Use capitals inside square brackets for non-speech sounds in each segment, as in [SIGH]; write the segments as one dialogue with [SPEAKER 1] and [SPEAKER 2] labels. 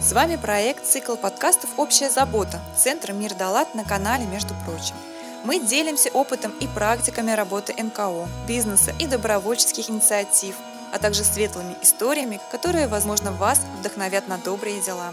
[SPEAKER 1] С вами проект «Цикл подкастов «Общая забота» Центра «Мир Далат» на канале «Между прочим». Мы делимся опытом и практиками работы НКО, бизнеса и добровольческих инициатив, а также светлыми историями, которые, возможно, вас вдохновят на добрые дела.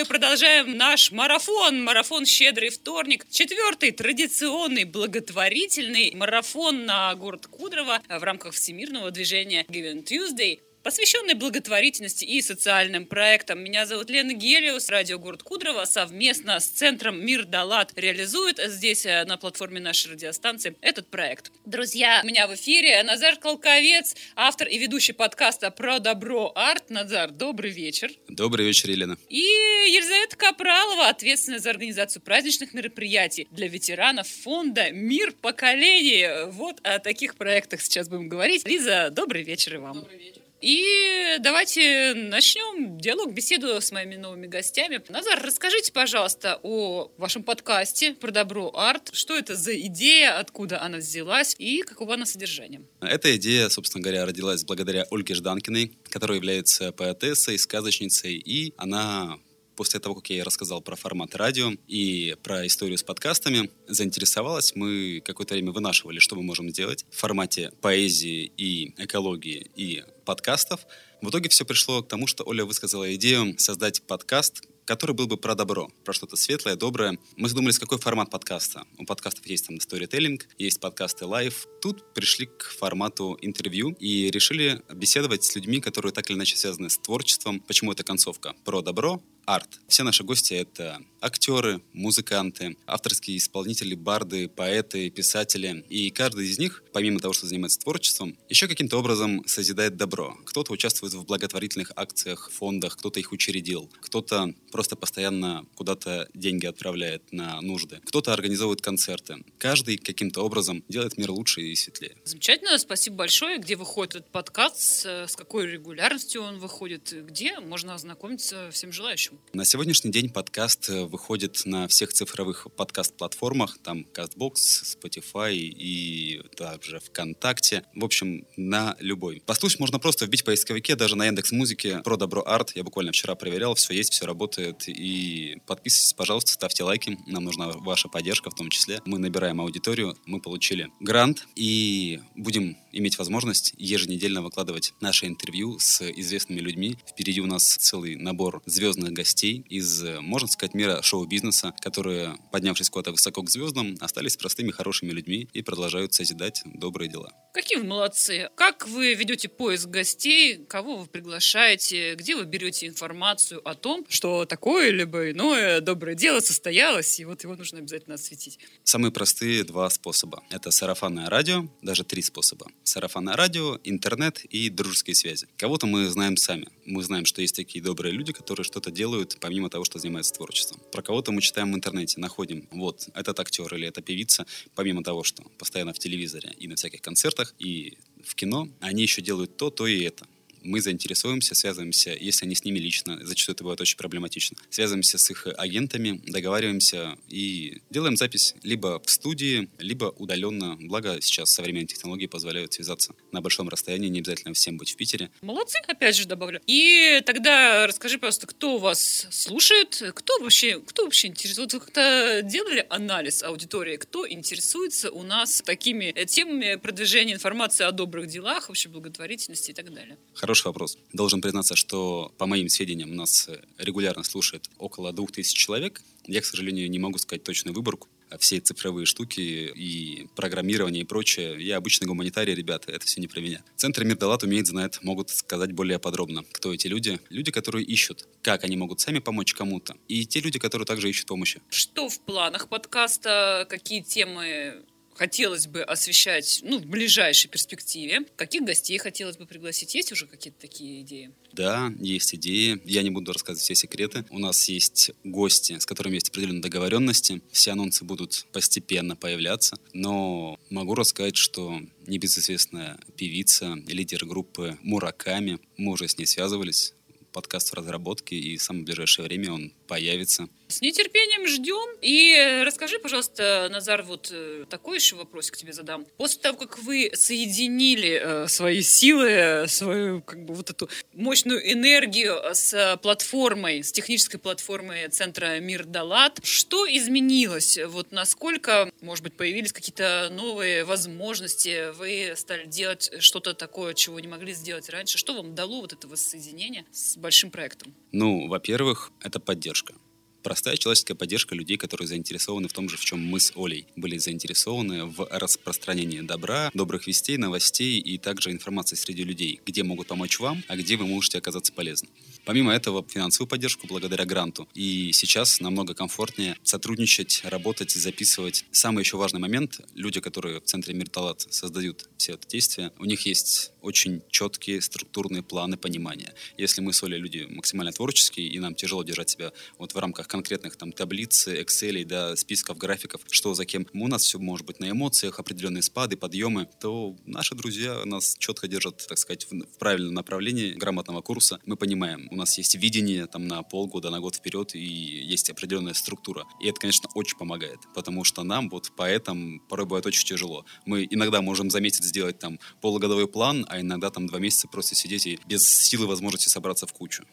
[SPEAKER 2] Мы продолжаем наш марафон, марафон «Щедрый вторник», четвертый традиционный благотворительный марафон на город Кудрово в рамках всемирного движения Given Tuesday посвященный благотворительности и социальным проектам. Меня зовут Лена Гелиус, радио «Город Кудрово» совместно с Центром «Мир Далат» реализует здесь э, на платформе нашей радиостанции этот проект. Друзья, у меня в эфире Назар Колковец, автор и ведущий подкаста про добро арт. Назар, добрый вечер.
[SPEAKER 3] Добрый вечер, Елена.
[SPEAKER 2] И Елизавета Капралова, ответственная за организацию праздничных мероприятий для ветеранов фонда «Мир поколений». Вот о таких проектах сейчас будем говорить. Лиза, добрый вечер и вам.
[SPEAKER 4] Добрый вечер.
[SPEAKER 2] И давайте начнем диалог, беседу с моими новыми гостями. Назар, расскажите, пожалуйста, о вашем подкасте про добро арт. Что это за идея, откуда она взялась и какого она содержания?
[SPEAKER 3] Эта идея, собственно говоря, родилась благодаря Ольге Жданкиной, которая является поэтессой, сказочницей, и она после того, как я ей рассказал про формат радио и про историю с подкастами, заинтересовалась. Мы какое-то время вынашивали, что мы можем сделать в формате поэзии и экологии и подкастов. В итоге все пришло к тому, что Оля высказала идею создать подкаст, который был бы про добро, про что-то светлое, доброе. Мы задумались, какой формат подкаста. У подкастов есть там сторителлинг, есть подкасты live. Тут пришли к формату интервью и решили беседовать с людьми, которые так или иначе связаны с творчеством. Почему это концовка? Про добро, арт. Все наши гости — это актеры, музыканты, авторские исполнители, барды, поэты, писатели. И каждый из них, помимо того, что занимается творчеством, еще каким-то образом созидает добро. Кто-то участвует в благотворительных акциях, фондах, кто-то их учредил, кто-то просто постоянно куда-то деньги отправляет на нужды, кто-то организовывает концерты. Каждый каким-то образом делает мир лучше и светлее.
[SPEAKER 2] Замечательно, спасибо большое. Где выходит этот подкаст, с какой регулярностью он выходит, где можно ознакомиться всем желающим?
[SPEAKER 3] На сегодняшний день подкаст э, выходит на всех цифровых подкаст-платформах, там CastBox, Spotify и также ВКонтакте. В общем, на любой. Послушать можно просто вбить в поисковике, даже на Яндекс Музыке про Добро Арт. Я буквально вчера проверял, все есть, все работает. И подписывайтесь, пожалуйста, ставьте лайки. Нам нужна ваша поддержка в том числе. Мы набираем аудиторию, мы получили грант и будем иметь возможность еженедельно выкладывать наши интервью с известными людьми. Впереди у нас целый набор звездных гостей из, можно сказать, мира шоу-бизнеса, которые, поднявшись куда-то высоко к звездам, остались простыми хорошими людьми и продолжают созидать добрые дела.
[SPEAKER 2] Какие вы молодцы! Как вы ведете поиск гостей? Кого вы приглашаете? Где вы берете информацию о том, что такое либо иное доброе дело состоялось, и вот его нужно обязательно осветить?
[SPEAKER 3] Самые простые два способа. Это сарафанное радио, даже три способа. Сарафанное радио, интернет и дружеские связи. Кого-то мы знаем сами. Мы знаем, что есть такие добрые люди, которые что-то делают, помимо того, что занимаются творчеством. Про кого-то мы читаем в интернете, находим, вот, этот актер или эта певица, помимо того, что постоянно в телевизоре и на всяких концертах, и в кино, они еще делают то, то и это мы заинтересуемся, связываемся, если они с ними лично, зачастую это бывает очень проблематично, связываемся с их агентами, договариваемся и делаем запись либо в студии, либо удаленно. Благо сейчас современные технологии позволяют связаться на большом расстоянии, не обязательно всем быть в Питере.
[SPEAKER 2] Молодцы, опять же добавлю. И тогда расскажи, просто, кто вас слушает, кто вообще, кто вообще интересуется? Вы как-то делали анализ аудитории, кто интересуется у нас такими темами продвижения информации о добрых делах, вообще благотворительности и так далее?
[SPEAKER 3] Хороший вопрос. Должен признаться, что, по моим сведениям, нас регулярно слушает около двух тысяч человек. Я, к сожалению, не могу сказать точную выборку все цифровые штуки и программирование и прочее. Я обычный гуманитарий, ребята, это все не про меня. Центр Мир Далат умеет, знает, могут сказать более подробно, кто эти люди. Люди, которые ищут, как они могут сами помочь кому-то. И те люди, которые также ищут помощи.
[SPEAKER 2] Что в планах подкаста? Какие темы хотелось бы освещать ну, в ближайшей перспективе? Каких гостей хотелось бы пригласить? Есть уже какие-то такие идеи?
[SPEAKER 3] Да, есть идеи. Я не буду рассказывать все секреты. У нас есть гости, с которыми есть определенные договоренности. Все анонсы будут постепенно появляться. Но могу рассказать, что небезызвестная певица, лидер группы Мураками, мы уже с ней связывались подкаст в разработке, и в самое ближайшее время он появится.
[SPEAKER 2] С нетерпением ждем. И расскажи, пожалуйста, Назар, вот э, такой еще вопрос к тебе задам. После того, как вы соединили э, свои силы, свою как бы вот эту мощную энергию с платформой, с технической платформой Центра Мир Далат, что изменилось? Вот насколько, может быть, появились какие-то новые возможности, вы стали делать что-то такое, чего не могли сделать раньше? Что вам дало вот это воссоединение с большим проектом?
[SPEAKER 3] Ну, во-первых, это поддержка. Простая человеческая поддержка людей, которые заинтересованы в том же, в чем мы с Олей были заинтересованы в распространении добра, добрых вестей, новостей и также информации среди людей, где могут помочь вам, а где вы можете оказаться полезны. Помимо этого, финансовую поддержку благодаря гранту. И сейчас намного комфортнее сотрудничать, работать, записывать. Самый еще важный момент, люди, которые в центре Мирталат создают все это действие, у них есть очень четкие структурные планы понимания. Если мы с Олей люди максимально творческие, и нам тяжело держать себя вот в рамках конкретных там таблиц, Excel, да, списков, графиков, что за кем, у нас все может быть на эмоциях, определенные спады, подъемы, то наши друзья нас четко держат, так сказать, в, правильном направлении грамотного курса. Мы понимаем, у нас есть видение там на полгода, на год вперед, и есть определенная структура. И это, конечно, очень помогает, потому что нам, вот поэтому, порой бывает очень тяжело. Мы иногда можем за месяц сделать там полугодовой план, а иногда там два месяца просто сидеть и без силы возможности собраться в кучу.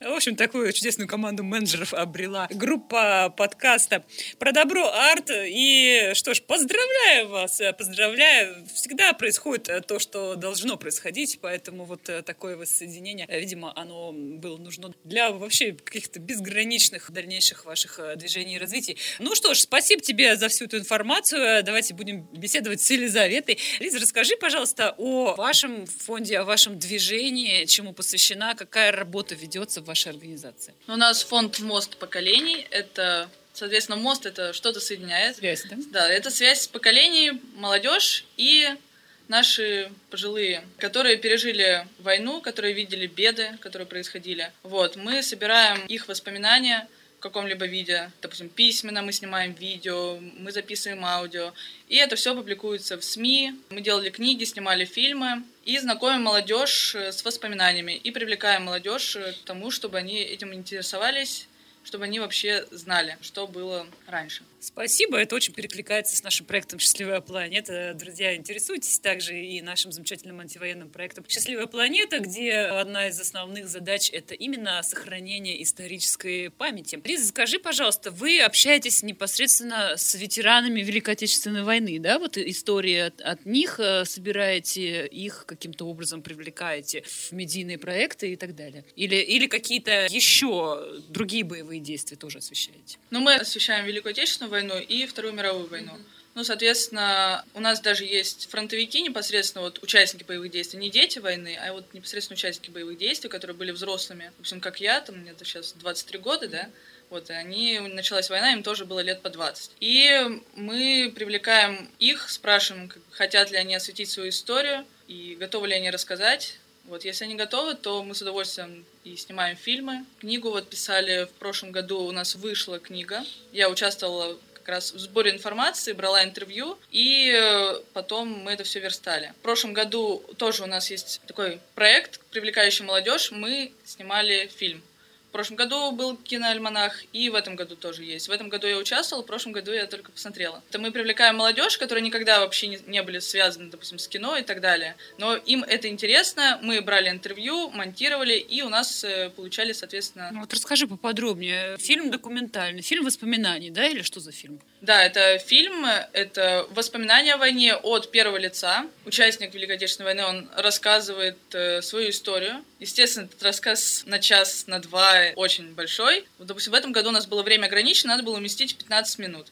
[SPEAKER 2] В общем, такую чудесную команду менеджеров обрела группа подкаста про добро арт. И что ж, поздравляю вас, поздравляю. Всегда происходит то, что должно происходить, поэтому вот такое воссоединение, видимо, оно было нужно для вообще каких-то безграничных дальнейших ваших движений и развитий. Ну что ж, спасибо тебе за всю эту информацию. Давайте будем беседовать с Елизаветой. Лиза, расскажи, пожалуйста, о вашем фонде, о вашем движении, чему посвящена, какая работа ведется в вашей организации?
[SPEAKER 4] У нас фонд «Мост поколений». Это, соответственно, мост — это что-то соединяет.
[SPEAKER 2] Связь, да?
[SPEAKER 4] Да, это связь поколений, молодежь и наши пожилые, которые пережили войну, которые видели беды, которые происходили. Вот, мы собираем их воспоминания — каком-либо виде, допустим, письменно мы снимаем видео, мы записываем аудио, и это все публикуется в СМИ. Мы делали книги, снимали фильмы и знакомим молодежь с воспоминаниями и привлекаем молодежь к тому, чтобы они этим интересовались, чтобы они вообще знали, что было раньше.
[SPEAKER 2] Спасибо, это очень перекликается с нашим проектом «Счастливая планета». Друзья, интересуйтесь также и нашим замечательным антивоенным проектом «Счастливая планета», где одна из основных задач — это именно сохранение исторической памяти. Лиза, скажи, пожалуйста, вы общаетесь непосредственно с ветеранами Великой Отечественной войны, да? Вот истории от, от них э, собираете, их каким-то образом привлекаете в медийные проекты и так далее? Или, или какие-то еще другие боевые действия тоже освещаете?
[SPEAKER 4] Ну, мы освещаем Великую Отечественную войну и Вторую мировую войну. Ну, соответственно, у нас даже есть фронтовики непосредственно, вот участники боевых действий, не дети войны, а вот непосредственно участники боевых действий, которые были взрослыми. В общем, как я, там, мне сейчас 23 года, да, вот, и они, началась война, им тоже было лет по 20. И мы привлекаем их, спрашиваем, хотят ли они осветить свою историю, и готовы ли они рассказать. Вот, если они готовы, то мы с удовольствием и снимаем фильмы. Книгу вот писали в прошлом году, у нас вышла книга. Я участвовала как раз в сборе информации, брала интервью, и э, потом мы это все верстали. В прошлом году тоже у нас есть такой проект, привлекающий молодежь. Мы снимали фильм в прошлом году был киноальманах, и в этом году тоже есть. В этом году я участвовала, в прошлом году я только посмотрела. Это мы привлекаем молодежь, которые никогда вообще не, не были связаны, допустим, с кино и так далее. Но им это интересно, мы брали интервью, монтировали, и у нас э, получали, соответственно...
[SPEAKER 2] Ну, вот расскажи поподробнее. Фильм документальный, фильм воспоминаний, да, или что за фильм?
[SPEAKER 4] Да, это фильм, это воспоминания о войне от первого лица. Участник Великой Отечественной войны, он рассказывает э, свою историю. Естественно, этот рассказ на час, на два очень большой. Допустим, в этом году у нас было время ограничено, надо было уместить 15 минут.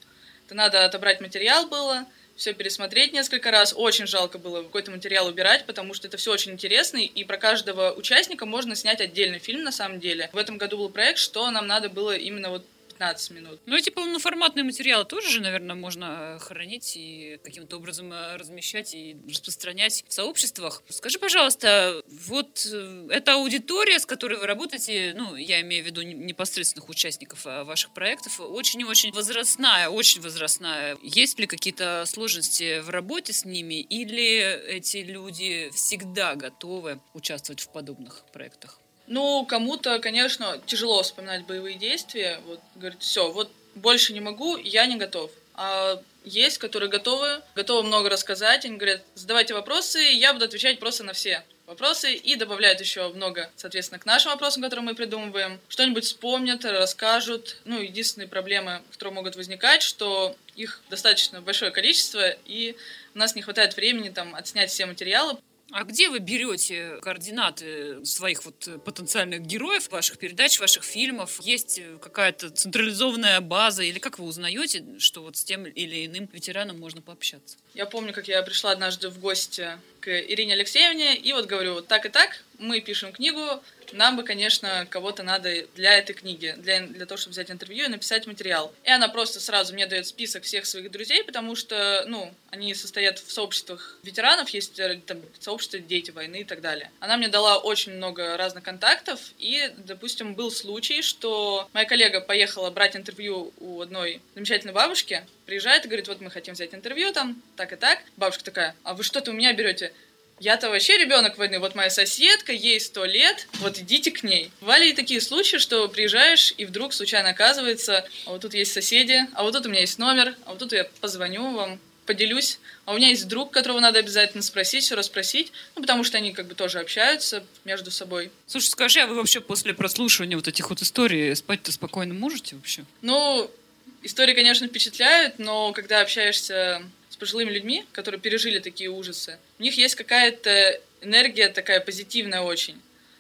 [SPEAKER 4] Это надо отобрать материал было, все пересмотреть несколько раз. Очень жалко было какой-то материал убирать, потому что это все очень интересно, и про каждого участника можно снять отдельный фильм на самом деле. В этом году был проект, что нам надо было именно вот 15 минут.
[SPEAKER 2] Ну, эти полноформатные материалы тоже же, наверное, можно хранить и каким-то образом э, размещать и распространять в сообществах. Скажи, пожалуйста, вот э, эта аудитория, с которой вы работаете, ну, я имею в виду непосредственных участников э, ваших проектов, очень и очень возрастная, очень возрастная. Есть ли какие-то сложности в работе с ними, или эти люди всегда готовы участвовать в подобных проектах?
[SPEAKER 4] Ну, кому-то, конечно, тяжело вспоминать боевые действия. Вот, говорит, все, вот больше не могу, я не готов. А есть, которые готовы, готовы много рассказать. Они говорят, задавайте вопросы, я буду отвечать просто на все вопросы и добавляют еще много, соответственно, к нашим вопросам, которые мы придумываем. Что-нибудь вспомнят, расскажут. Ну, единственные проблемы, которые могут возникать, что их достаточно большое количество, и у нас не хватает времени там отснять все материалы.
[SPEAKER 2] А где вы берете координаты своих вот потенциальных героев, ваших передач, ваших фильмов? Есть какая-то централизованная база? Или как вы узнаете, что вот с тем или иным ветераном можно пообщаться?
[SPEAKER 4] Я помню, как я пришла однажды в гости к Ирине Алексеевне, и вот говорю, вот так и так, мы пишем книгу, нам бы, конечно, кого-то надо для этой книги, для, для того, чтобы взять интервью и написать материал. И она просто сразу мне дает список всех своих друзей, потому что, ну, они состоят в сообществах ветеранов, есть э, там сообщество «Дети войны» и так далее. Она мне дала очень много разных контактов, и, допустим, был случай, что моя коллега поехала брать интервью у одной замечательной бабушки, приезжает и говорит, вот мы хотим взять интервью там, так и так. Бабушка такая, а вы что-то у меня берете? Я-то вообще ребенок войны, вот моя соседка, ей сто лет, вот идите к ней. Бывали и такие случаи, что приезжаешь, и вдруг случайно оказывается, а вот тут есть соседи, а вот тут у меня есть номер, а вот тут я позвоню вам, поделюсь. А у меня есть друг, которого надо обязательно спросить, все расспросить, ну, потому что они как бы тоже общаются между собой.
[SPEAKER 2] Слушай, скажи, а вы вообще после прослушивания вот этих вот историй спать-то спокойно можете вообще?
[SPEAKER 4] Ну, истории, конечно, впечатляют, но когда общаешься с пожилыми людьми, которые пережили такие ужасы, у них есть какая-то энергия такая позитивная очень.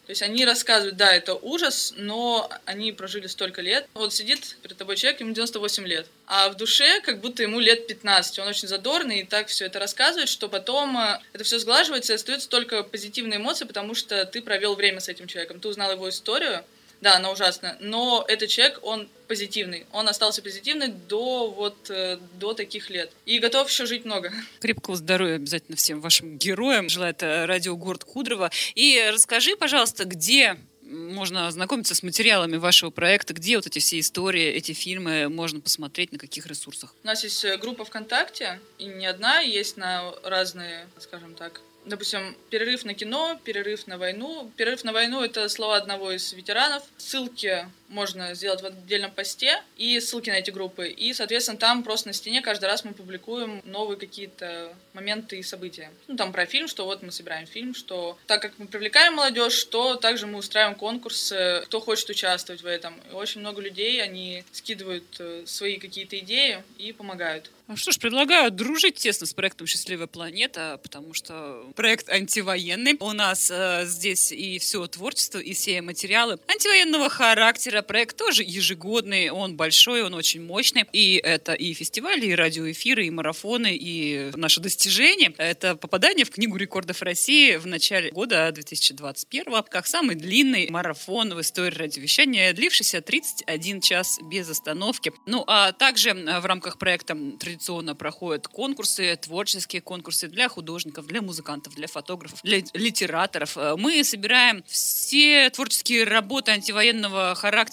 [SPEAKER 4] То есть они рассказывают, да, это ужас, но они прожили столько лет. Вот сидит перед тобой человек, ему 98 лет, а в душе как будто ему лет 15. Он очень задорный и так все это рассказывает, что потом э, это все сглаживается и остаются только позитивные эмоции, потому что ты провел время с этим человеком, ты узнал его историю, да, она ужасная. Но этот человек, он позитивный. Он остался позитивный до вот э, до таких лет. И готов еще жить много.
[SPEAKER 2] Крепкого здоровья обязательно всем вашим героям. Желает э, радио Город Кудрово. И расскажи, пожалуйста, где можно ознакомиться с материалами вашего проекта, где вот эти все истории, эти фильмы можно посмотреть, на каких ресурсах?
[SPEAKER 4] У нас есть э, группа ВКонтакте, и не одна, есть на разные, скажем так, допустим, перерыв на кино, перерыв на войну. Перерыв на войну — это слова одного из ветеранов. Ссылки можно сделать в отдельном посте и ссылки на эти группы. И, соответственно, там просто на стене каждый раз мы публикуем новые какие-то моменты и события. Ну, там про фильм, что вот мы собираем фильм, что так как мы привлекаем молодежь, то также мы устраиваем конкурсы, кто хочет участвовать в этом. И очень много людей, они скидывают э, свои какие-то идеи и помогают.
[SPEAKER 2] Ну что ж, предлагаю дружить тесно с проектом «Счастливая планета», потому что проект антивоенный. У нас э, здесь и все творчество, и все материалы антивоенного характера. Проект тоже ежегодный, он большой, он очень мощный. И это и фестивали, и радиоэфиры, и марафоны, и наше достижение. Это попадание в Книгу рекордов России в начале года 2021 как самый длинный марафон в истории радиовещания, длившийся 31 час без остановки. Ну, а также в рамках проекта традиционно проходят конкурсы, творческие конкурсы для художников, для музыкантов, для фотографов, для литераторов. Э, мы собираем все творческие работы антивоенного характера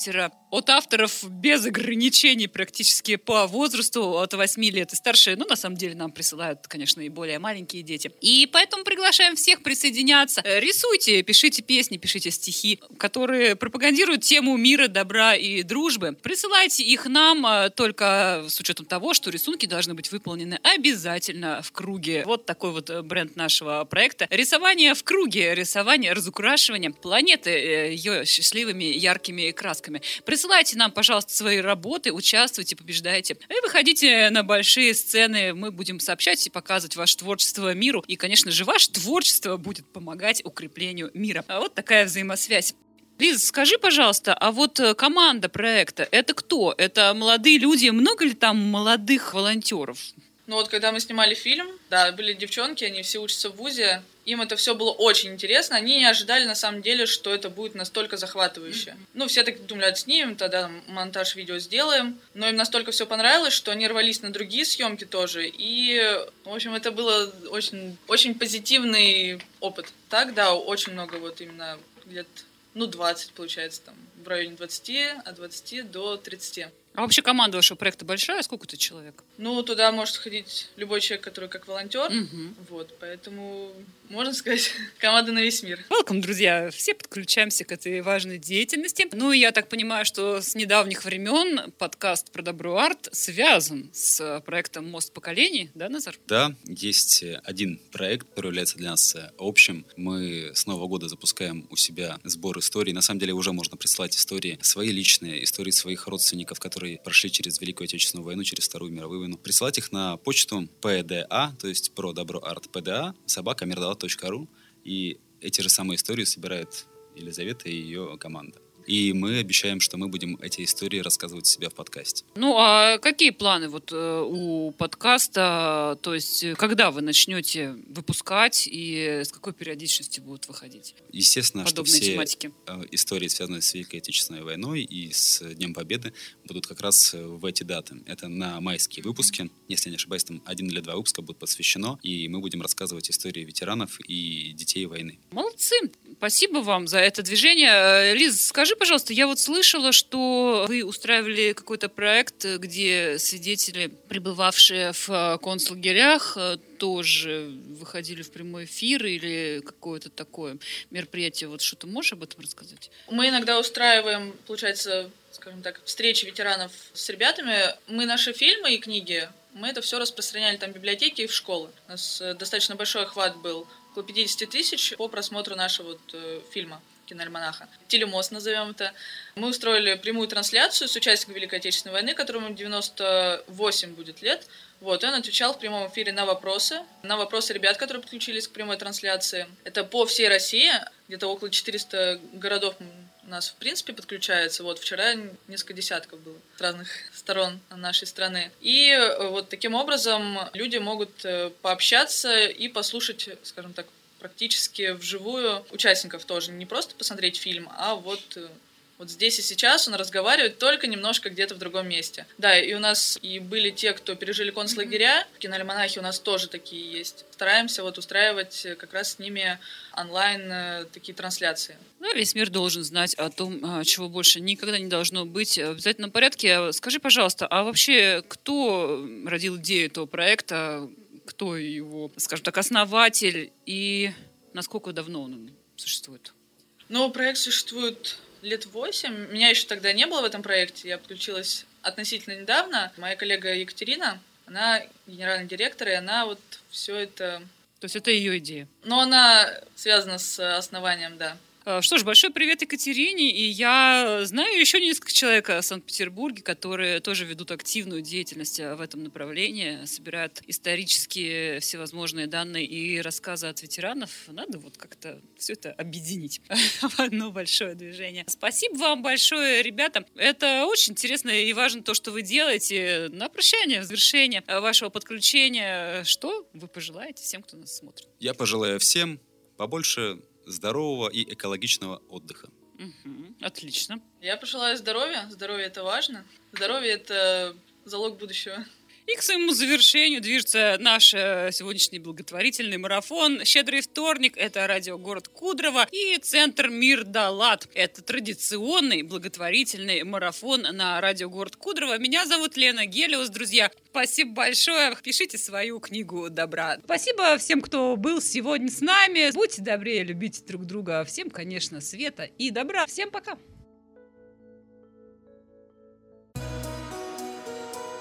[SPEAKER 2] от авторов без ограничений практически по возрасту от 8 лет и старше. Ну, на самом деле, нам присылают, конечно, и более маленькие дети. И поэтому приглашаем всех присоединяться. Э, рисуйте, пишите песни, пишите стихи, которые пропагандируют тему мира, добра и дружбы. Присылайте их нам э, только с учетом того, что рисунки должны быть выполнены обязательно в круге. Вот такой вот э, бренд нашего проекта. Рисование в круге, рисование, разукрашивание планеты ее счастливыми яркими красками. Присылайте нам, пожалуйста, свои работы, участвуйте, побеждайте. И выходите на большие сцены. Мы будем сообщать и показывать ваше творчество миру. И, конечно же, ваше творчество будет помогать укреплению мира. А вот такая взаимосвязь. Лиза, скажи, пожалуйста, а вот э, команда проекта, это кто? Это молодые люди? Много ли там молодых волонтеров?
[SPEAKER 4] Ну вот, когда мы снимали фильм, да, были девчонки, они все учатся в ВУЗе, им это все было очень интересно, они не ожидали на самом деле, что это будет настолько захватывающе. Mm-hmm. Ну, все так думали, снимем, тогда монтаж видео сделаем, но им настолько все понравилось, что они рвались на другие съемки тоже, и, в общем, это было очень, очень позитивный опыт. Так, да, очень много вот именно лет, ну, 20, получается, там, в районе 20, от 20 до 30.
[SPEAKER 2] А вообще команда вашего проекта большая? Сколько это человек?
[SPEAKER 4] Ну, туда может ходить любой человек, который как волонтер.
[SPEAKER 2] Мгм.
[SPEAKER 4] Вот, поэтому, можно сказать, [LAUGHS] команда на весь мир.
[SPEAKER 2] Welcome, друзья! Все подключаемся к этой важной деятельности. Ну, и я так понимаю, что с недавних времен подкаст про добро арт связан с проектом «Мост поколений», да, Назар?
[SPEAKER 3] Да, есть один проект, который является для нас общим. Мы с Нового года запускаем у себя сбор историй. На самом деле уже можно присылать истории свои личные, истории своих родственников, которые прошли через Великую Отечественную войну, через Вторую мировую войну. Присылать их на почту PDA, то есть про добро арт PDA, собака ру И эти же самые истории собирает Елизавета и ее команда. И мы обещаем, что мы будем эти истории рассказывать себя в подкасте.
[SPEAKER 2] Ну, а какие планы вот э, у подкаста? То есть, э, когда вы начнете выпускать и с какой периодичностью будут выходить
[SPEAKER 3] Естественно, что все
[SPEAKER 2] тематики?
[SPEAKER 3] э, истории, связанные с Великой Отечественной войной и с Днем Победы, будут как раз в эти даты. Это на майские выпуски. Если не ошибаюсь, там один или два выпуска будет посвящено, и мы будем рассказывать истории ветеранов и детей войны.
[SPEAKER 2] Молодцы! Спасибо вам за это движение. Лиз, скажи, пожалуйста, я вот слышала, что вы устраивали какой-то проект, где свидетели, пребывавшие в э, концлагерях, э, тоже выходили в прямой эфир или какое-то такое мероприятие. Вот что-то можешь об этом рассказать?
[SPEAKER 4] Мы иногда устраиваем, получается, скажем так, встречи ветеранов с ребятами. Мы наши фильмы и книги, мы это все распространяли там в библиотеке и в школы. У нас э, достаточно большой охват был, около 50 тысяч по просмотру нашего вот, э, фильма киноальманаха. Телемост назовем это. Мы устроили прямую трансляцию с участником Великой Отечественной войны, которому 98 будет лет. Вот, и он отвечал в прямом эфире на вопросы, на вопросы ребят, которые подключились к прямой трансляции. Это по всей России, где-то около 400 городов у нас в принципе подключается. Вот вчера несколько десятков было с разных сторон нашей страны. И э, вот таким образом люди могут э, пообщаться и послушать, скажем так, практически вживую участников тоже. Не просто посмотреть фильм, а вот э, вот здесь и сейчас он разговаривает только немножко где-то в другом месте. Да, и у нас и были те, кто пережили концлагеря. В киноальманахе у нас тоже такие есть. Стараемся вот устраивать э, как раз с ними онлайн э, такие трансляции.
[SPEAKER 2] Ну, весь мир должен знать о том, а, чего больше никогда не должно быть в обязательном порядке. Скажи, пожалуйста, а вообще кто родил идею этого проекта? Кто его, скажем так, основатель и насколько давно он существует?
[SPEAKER 4] Ну, проект существует лет восемь. Меня еще тогда не было в этом проекте. Я подключилась относительно недавно. Моя коллега Екатерина, она генеральный директор, и она вот все это...
[SPEAKER 2] То есть это ее идея?
[SPEAKER 4] Но она связана с основанием, да.
[SPEAKER 2] А, Что ж, большой привет Екатерине. И я знаю еще несколько человек в Санкт-Петербурге, которые тоже ведут активную деятельность а, в этом направлении, собирают исторические всевозможные данные и рассказы от ветеранов. Надо вот как-то все это объединить [LAUGHS] в одно большое движение. Спасибо вам большое, ребята. Это очень интересно и важно то, что вы делаете. На прощание, в завершение вашего подключения, что вы пожелаете всем, кто нас смотрит?
[SPEAKER 3] Я пожелаю всем побольше здорового и экологичного отдыха.
[SPEAKER 2] Мгм, Отлично.
[SPEAKER 4] Я пожелаю здоровья. Здоровье это важно. Здоровье это залог будущего.
[SPEAKER 2] И к своему завершению движется наш э, сегодняшний благотворительный марафон. Щедрый вторник – это радио «Город Кудрово» и Центр «Мир Далат». Это традиционный благотворительный марафон на радио «Город Кудрово». Меня зовут Лена Гелиус, друзья. Спасибо большое. Пишите свою книгу добра. Спасибо всем, кто был сегодня с нами. Будьте добрее, любите друг друга. Всем, конечно, света и добра. Всем пока.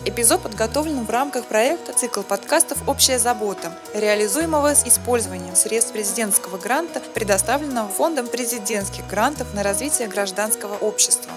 [SPEAKER 1] Эпизод подготовлен в рамках проекта «Цикл подкастов «Общая забота», реализуемого с использованием средств президентского гранта, предоставленного Фондом президентских грантов на развитие гражданского общества.